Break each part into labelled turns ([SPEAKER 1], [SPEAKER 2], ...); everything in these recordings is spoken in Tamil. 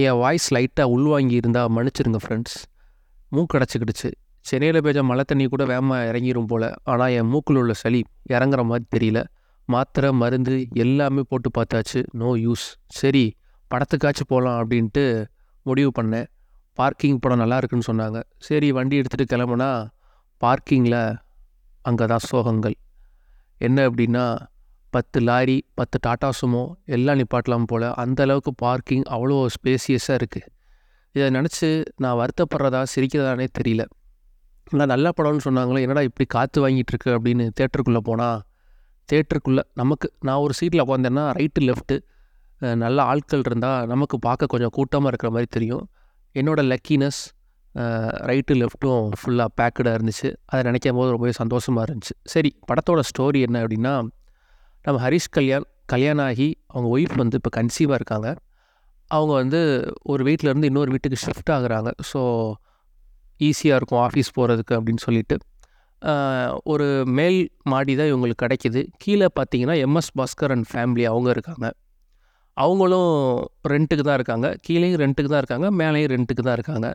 [SPEAKER 1] என் வாய்ஸ் லைட்டாக உள்வாங்கி இருந்தால் மன்னிச்சிருங்க ஃப்ரெண்ட்ஸ் மூக்கடைச்சிக்கிடுச்சு சென்னையில் பெய்ஞ்ச மழை தண்ணி கூட வேகமாக இறங்கிரும் போல். ஆனால் என் மூக்கில் உள்ள சளி இறங்குற மாதிரி தெரியல. மாத்திரை மருந்து எல்லாமே போட்டு பார்த்தாச்சு. நோ யூஸ் சரி படத்துக்காச்சும் போகலாம் அப்படின்ட்டு முடிவு பண்ணேன். பார்க்கிங் படம் நல்லா இருக்குன்னு சொன்னாங்க. சரி வண்டி எடுத்துகிட்டு கிளம்புனா பார்க்கிங்கில் அங்கே தான் சோகங்கள். என்ன அப்படின்னா பத்து லாரி பத்து டாடா சுமோ எல்லாம் நிப்பாட்டலாம் போல் அந்த அளவுக்கு பார்க்கிங் அவ்வளோ ஸ்பேசியஸாக இருக்குது இதை நினச்சி நான் வருத்தப்படுறதா சிரிக்கிறதானே தெரியல. ஆனால் நல்ல படம்னு சொன்னாங்களே என்னடா இப்படி காற்று வாங்கிட்டு இருக்கு? அப்படின்னு தேட்டருக்குள்ளே போனால் தேட்டருக்குள்ளே நமக்கு நான் ஒரு சீட்டில் உட்காந்தேன்னா ரைட்டு லெஃப்ட்டு நல்ல ஆட்கள் இருந்தால் நமக்கு பார்க்க கொஞ்சம் கூட்டமாக இருக்கிற மாதிரி தெரியும். என்னோடய லக்கினஸ் ரைட்டு லெஃப்ட்டும் ஃபுல்லாக பேக்கடாக இருந்துச்சு. அதை நினைக்கும் போது ரொம்பவே சந்தோஷமாக இருந்துச்சு. சரி படத்தோட ஸ்டோரி என்ன அப்படின்னா நம்ம ஹரிஷ் கல்யாண் கல்யாணம் ஆகி அவங்க ஒய்ஃப் வந்து இப்போ கன்சீவாக இருக்காங்க. அவங்க வந்து ஒரு வீட்டிலேருந்து இன்னொரு வீட்டுக்கு ஷிஃப்ட் ஆகுறாங்க. ஸோ ஈஸியாக இருக்கும் ஆஃபீஸ் போகிறதுக்கு அப்படின்னு சொல்லிட்டு. ஒரு மேல் மாடி தான் இவங்களுக்கு கிடைக்கிது. கீழே பார்த்தீங்கன்னா எம்எஸ் பாஸ்கர் அண்ட் ஃபேமிலி அவங்க இருக்காங்க. அவங்களும் ரெண்ட்டுக்கு தான் இருக்காங்க. கீழேயும் ரெண்ட்டுக்கு தான் இருக்காங்க. மேலேயும் ரெண்ட்டுக்கு தான் இருக்காங்க.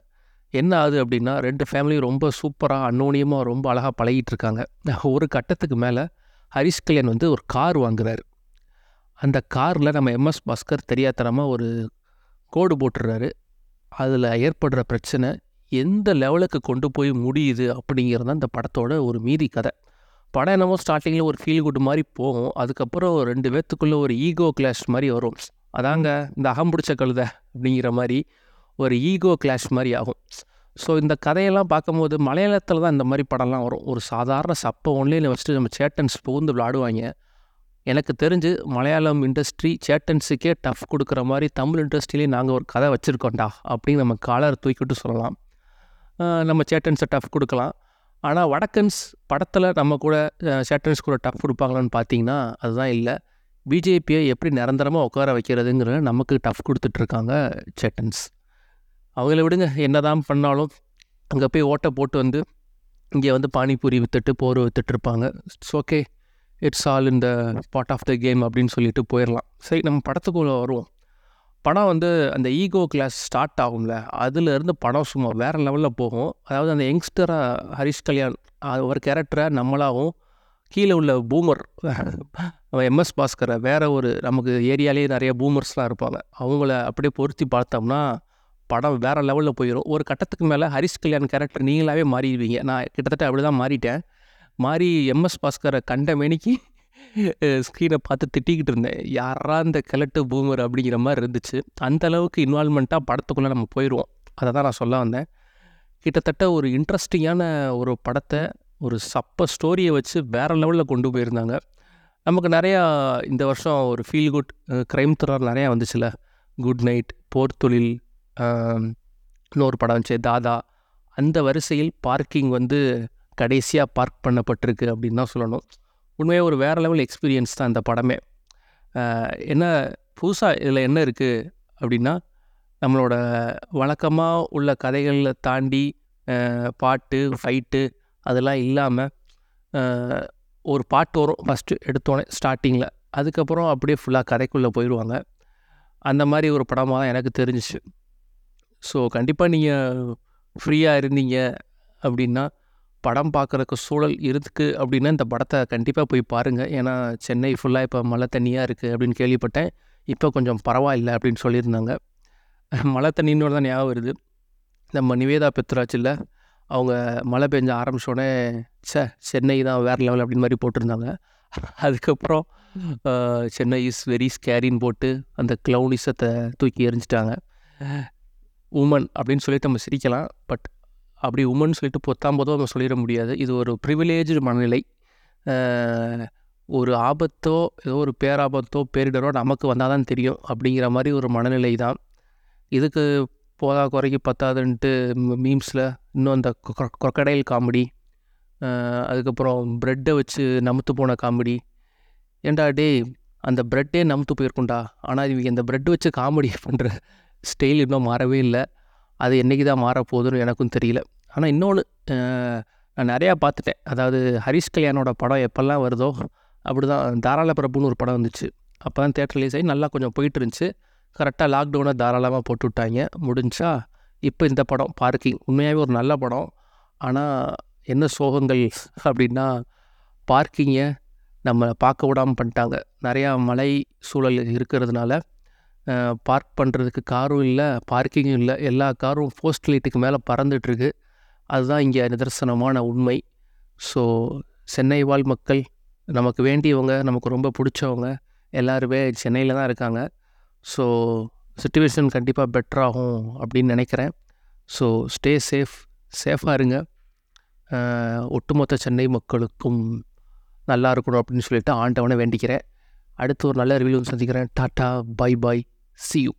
[SPEAKER 1] என்ன ஆகுது அப்படின்னா ரெண்டு ஃபேமிலியும் ரொம்ப சூப்பராக அன்னோனியமாக ரொம்ப அழகாக பழகிட்டு இருக்காங்க. ஒரு கட்டத்துக்கு மேலே ஹரிஷ் கல்யாண் வந்து ஒரு கார் வாங்குறாரு. அந்த காரில் நம்ம எம்எஸ் பாஸ்கர் தெரியாதனமாக ஒரு கோடு போட்டுடுறாரு அதில் ஏற்படுற பிரச்சனை எந்த லெவலுக்கு கொண்டு போய் முடியுது அப்படிங்கிறது தான் இந்த படத்தோட ஒரு மீதி கதை. படம் என்னமோ ஸ்டார்டிங்கில் ஒரு ஃபீல் குட் மாதிரி போகும். அதுக்கப்புறம் ரெண்டு பேர்த்துக்குள்ளே ஒரு ஈகோ கிளாஷ் மாதிரி வரும். அதாங்க இந்த அகம் பிடிச்ச கழுத அப்படிங்கிற மாதிரி ஒரு ஈகோ கிளாஷ் மாதிரி ஆகும். ஸோ இந்த கதையெல்லாம் பார்க்கும்போது மலையாளத்தில் தான் இந்த மாதிரி படம்லாம் வரும். ஒரு சாதாரண சப்பை ஒன்லைனில் வச்சுட்டு நம்ம சேட்டன்ஸ் புகுந்து விளாடுவாங்க. எனக்கு தெரிஞ்சு மலையாளம் இண்டஸ்ட்ரி சேட்டன்ஸுக்கே டஃப் கொடுக்குற மாதிரி தமிழ் இண்டஸ்ட்ரியிலே நாங்கள் ஒரு கதை வச்சுருக்கோண்டா அப்படின்னு நம்ம காலர் தூக்கிட்டு சொல்லலாம். நம்ம சேட்டன்ஸை டஃப் கொடுக்கலாம். ஆனால் வடக்கன்ஸ் படத்தில் நம்ம கூட சேட்டன்ஸ் கூட டஃப் கொடுப்பாங்களான்னு பார்த்தீங்கன்னா அதுதான் இல்லை. பிஜேபியை எப்படி நிரந்தரமாக உட்கார வைக்கிறதுங்கிற நமக்கு டஃப் கொடுத்துட்ருக்காங்க சேட்டன்ஸ். அவங்கள விடுங்க. என்னதான் பண்ணாலும் அங்கே போய் ஓட்டை போட்டு வந்து இங்கே வந்து பானிபூரி வித்துட்டு போர் வித்துட்டு இருப்பாங்க. இட்ஸ் ஓகே இட்ஸ் ஆல் இந்த பார்ட் ஆஃப் த கேம் அப்படின்னு சொல்லிட்டு போயிடலாம் சரி நம்ம படத்துக்குள்ளே வருவோம். படம் வந்து அந்த ஈகோ கிளாஸ் ஸ்டார்ட் ஆகும்ல. அதுலேருந்து படம் சும்மா வேறு லெவலில் போகும். அதாவது அந்த யங்ஸ்டராக ஹரிஷ் கல்யாண் ஒரு கேரக்டரை நம்மளாகவும் கீழே உள்ள பூமர் எம்எஸ் பாஸ்கரை வேறு ஒரு நமக்கு ஏரியாலேயே நிறைய பூமர்ஸ்லாம் இருப்பாங்க. அவங்கள அப்படியே பொருத்தி பார்த்தோம்னா படம் வேறு லெவலில் போயிடும் ஒரு கட்டத்துக்கு மேலே ஹரிஷ் கல்யாண் கேரக்டர் நீங்களாகவே மாறிடுவீங்க. நான் கிட்டத்தட்ட அப்படி தான் மாறிட்டேன். மாறி எம்எஸ் பாஸ்கரை கண்ட மேனிக்கு ஸ்க்ரீனை பார்த்து திட்டிக்கிட்டு இருந்தேன். யாரா இந்த கிழட்டு பூமர் அப்படிங்கிற மாதிரி இருந்துச்சு. அந்த அளவுக்கு இன்வால்மெண்ட்டாக படத்துக்குள்ளே நம்ம போயிடுவோம் அதை தான் நான் சொல்ல வந்தேன். கிட்டத்தட்ட ஒரு இன்ட்ரெஸ்டிங்கான ஒரு படத்தை ஒரு சப்ப ஸ்டோரியை வச்சு வேறு லெவலில் கொண்டு போயிருந்தாங்க. நமக்கு நிறையா இந்த வருஷம் ஒரு ஃபீல் குட் க்ரைம் த்ரில்லர் நிறையா வந்துச்சுல. குட் நைட் போர் தொழில் இன்னொரு படம் வந்துச்சு தாதா. அந்த வரிசையில் பார்க்கிங் வந்து கடைசியாக பார்க் பண்ணப்பட்டிருக்கு அப்படின்னு தான் சொல்லணும். உண்மையாக ஒரு வேறு லெவல் எக்ஸ்பீரியன்ஸ் தான் இந்த படமே. என்ன புதுசாக இதில் என்ன இருக்குது அப்படின்னா நம்மளோட வழக்கமாக உள்ள கதைகளில் தாண்டி பாட்டு ஃபைட்டு அதெல்லாம் இல்லாமல் ஒரு பாட்டு வரும் ஃபஸ்ட்டு எடுத்தோடனே ஸ்டார்டிங்கில் அதுக்கப்புறம் அப்படியே ஃபுல்லாக கதைக்குள்ளே போயிடுவாங்க. அந்த மாதிரி ஒரு படமாக தான் எனக்கு தெரிஞ்சிச்சு. ஸோ கண்டிப்பாக நீங்கள் ஃப்ரீயாக இருந்தீங்க அப்படின்னா படம் பார்க்குறக்கு சூழல் இருக்குது அப்படின்னா இந்த படத்தை கண்டிப்பாக போய் பாருங்கள் ஏன்னா சென்னை ஃபுல்லாக இப்போ மழை தண்ணியாக இருக்குது அப்படின்னு கேள்விப்பட்டேன். இப்போ கொஞ்சம் பரவாயில்லை அப்படின்னு சொல்லியிருந்தாங்க. மழை தண்ணின்னு தான் ஞாபகம் வருது. நம்ம நிவேதா பெத்ராஜ் இல்லை அவங்க மழை பெஞ்ச ஆரம்பிச்சோடனே ச்சே சென்னை தான் வேறு லெவல் அப்படின்னு மாதிரி போட்டிருந்தாங்க. அதுக்கப்புறம் சென்னை இஸ் வெரி ஸ்கேரின்னு போட்டு அந்த க்ளவுனிசத்தை தூக்கி எறிஞ்சிட்டாங்க. உமன் அப்படின்னு சொல்லிட்டு நம்ம சிரிக்கலாம். பட் அப்படி உமன் சொல்லிட்டு பொத்தாம் போதும் நம்ம சொல்லிட முடியாது. இது ஒரு ப்ரிவிலேஜ்டு மனநிலை. ஒரு ஆபத்தோ ஏதோ ஒரு பேராபத்தோ பேரிடரோ நமக்கு வந்தால் தான் தெரியும் அப்படிங்கிற மாதிரி ஒரு மனநிலை தான். இதுக்கு போதா குறைக்கு பத்தாதுன்ட்டு மீம்ஸில் இன்னும் அந்த கொக்கடைல் காமெடி அதுக்கப்புறம் ப்ரெட்டை வச்சு நமுத்து போன காமெடி ஏண்டா டேய் அந்த ப்ரெட்டே நமுத்து போயிருக்குண்டா ஆனால் இவங்க இந்த ப்ரெட் வச்சு காமெடி பண்ணுற ஸ்டைல் இன்னும் மாறவே இல்லை. அது என்றைக்கு தான் மாறப்போகுதுன்னு எனக்கும் தெரியல. ஆனால் இன்னொன்று நான் நிறையா பார்த்துட்டேன். அதாவது ஹரிஷ் கல்யாணோட படம் எப்போல்லாம் வருதோ அப்படி தான் தாராள பிரபுன்னு ஒரு படம் வந்துச்சு. அப்போ தான் தேட்டர் ரிலீஸ் ஆகி நல்லா கொஞ்சம் போயிட்டு இருந்துச்சு. கரெக்டாக லாக்டவுனை தாராளமாக போட்டு விட்டாங்க முடிஞ்சா இப்போ இந்த படம் பார்க்கிங். உண்மையாகவே ஒரு நல்ல படம். ஆனால் என்ன சோகங்கள் அப்படின்னா பார்க்கிங்கை நம்ம பார்க்க விடாமல் பண்ணிட்டாங்க. நிறையா மலை சூழல் இருக்கிறதுனால பார்க் பண்ணுறதுக்கு காரும் இல்லை பார்க்கிங்கும் இல்லை. எல்லா காரும் போஸ்ட் லைட்டுக்கு மேலே பறந்துட்டுருக்கு. அதுதான் இங்கே நிதர்சனமான உண்மை. ஸோ சென்னை வாழ் மக்கள் நமக்கு வேண்டியவங்க நமக்கு ரொம்ப பிடிச்சவங்க எல்லாருமே சென்னையில் தான் இருக்காங்க. ஸோ சுச்சுவேஷன் கண்டிப்பாக பெட்டராகும் அப்படின்னு நினைக்கிறேன். ஸோ ஸ்டே சேஃப் சேஃபாக இருங்க. ஒட்டுமொத்த சென்னை மக்களுக்கும் நல்லா இருக்கணும் அப்படின்னு சொல்லிட்டு ஆண்டவனை வேண்டிக்கிறேன். அடுத்து ஒரு நல்ல ரிவ்யூ சந்திக்கிறேன். Tata bye bye see you